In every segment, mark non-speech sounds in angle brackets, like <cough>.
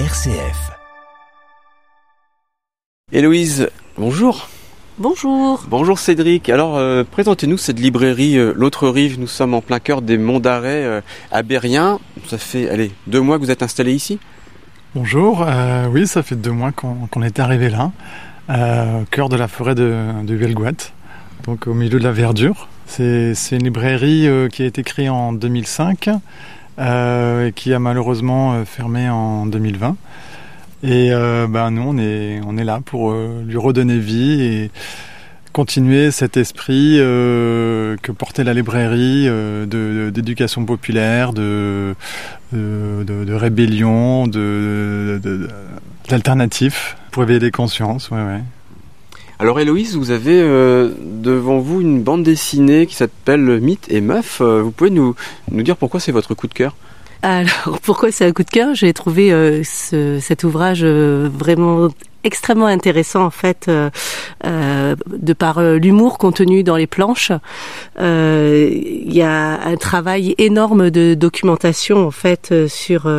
RCF. Héloïse, bonjour. Bonjour. Bonjour Cédric. Alors euh, présentez-nous cette librairie euh, L'autre rive. Nous sommes en plein cœur des Monts d'Arrêt euh, à Berrien. Ça fait allez deux mois que vous êtes installé ici? Bonjour. euh, oui, ça fait deux mois qu'on est arrivé là, euh, au cœur de la forêt de, de Huelgoat, donc au milieu de la verdure. C'est c'est une librairie euh, qui a été créée en 2005 euh, qui a malheureusement euh, fermé en 2020. Et ben, nous, on est, on est là pour euh, lui redonner vie et continuer cet esprit que portait la librairie d'éducation populaire, de, de, de- de rébellion, de, de- de- d'alternatif pour éveiller les consciences. Ouais, ouais. Alors Héloïse, vous avez euh, devant vous une bande dessinée qui s'appelle Mythe et Meuf. Euh, vous pouvez nous, nous dire pourquoi c'est votre coup de cœur? Alors, <laughs> pourquoi c'est un coup de cœur? J'ai trouvé euh, ce- cet ouvrage vraiment extrêmement intéressant en fait euh, euh, de par euh, l'humour contenu dans les planches. Euh, il y a un travail énorme de documentation en fait euh, sur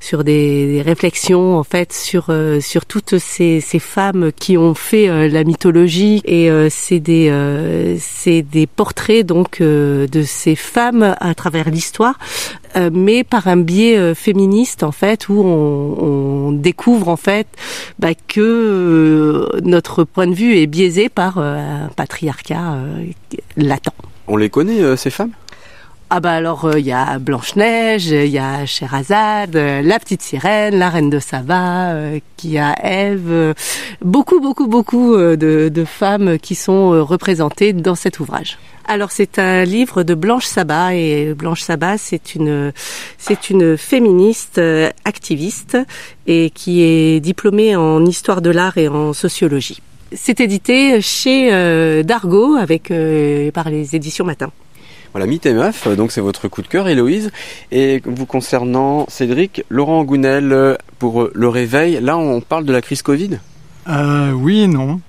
sur des, des réflexions en fait sur sur toutes ces, ces femmes qui ont fait la mythologie. Et c'est des c'est des portraits donc de ces femmes à travers l'histoire mais par un biais euh, féministe en fait où on, découvre en fait bah, que euh, notre point de vue est biaisé par euh, un patriarcat euh, latent. On les connaît euh, ces femmes? Ah bah alors euh, il y a Blanche Neige, il y a Sherazade, euh, la petite sirène, la reine de Saba, euh, qui a Ève, euh, beaucoup beaucoup beaucoup euh, de, femmes qui sont euh, représentées dans cet ouvrage. Alors c'est un livre de Blanche Sabat et Blanche Sabat c'est une c'est une féministe euh, activiste et qui est diplômée en histoire de l'art et en sociologie. C'est édité chez euh, Dargaud avec euh, par les éditions Matin. Voilà, Mythe et Meuf, donc c'est votre coup de cœur Héloïse. Et vous concernant Cédric, Laurent Gounel euh, pour euh, Le Réveil, là on parle de la crise Covid? Euh, oui et non.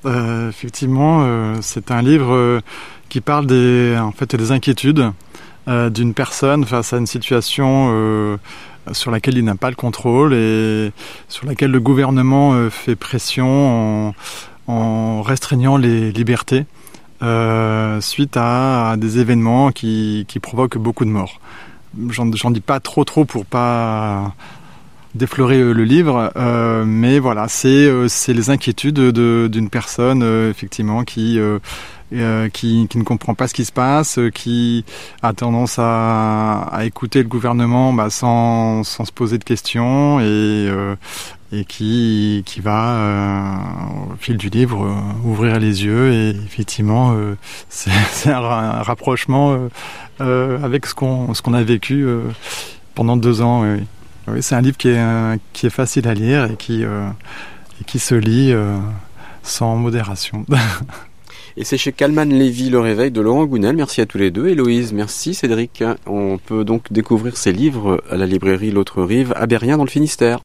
Effectivement, c'est un livre qui parle des, en fait, des inquiétudes d'une personne face à une situation sur laquelle il n'a pas le contrôle et sur laquelle le gouvernement fait pression en restreignant les libertés euh, suite à, des événements qui, qui provoquent beaucoup de morts. J'en dis pas trop trop pour pas déflorer euh, le livre, euh, mais voilà, c'est euh, c'est les inquiétudes de- d'une personne euh, effectivement qui, qui qui ne comprend pas ce qui se passe, qui a tendance à, à écouter le gouvernement bah, sans, sans se poser de questions et et qui qui va euh, au fil du livre ouvrir les yeux et effectivement euh, <laughs> c'est un, un rapprochement avec ce qu'on qu'on a vécu pendant deux ans. oui, oui. Oui, c'est un livre qui est, euh, qui est facile à lire et qui, euh, qui se lit euh, sans modération. <laughs> Et c'est chez Calman Lévy Le Réveil de Laurent Gounel. Merci à tous les deux. Héloïse, merci Cédric. On peut donc découvrir ces livres à la librairie L'autre rive à Berrien dans le Finistère.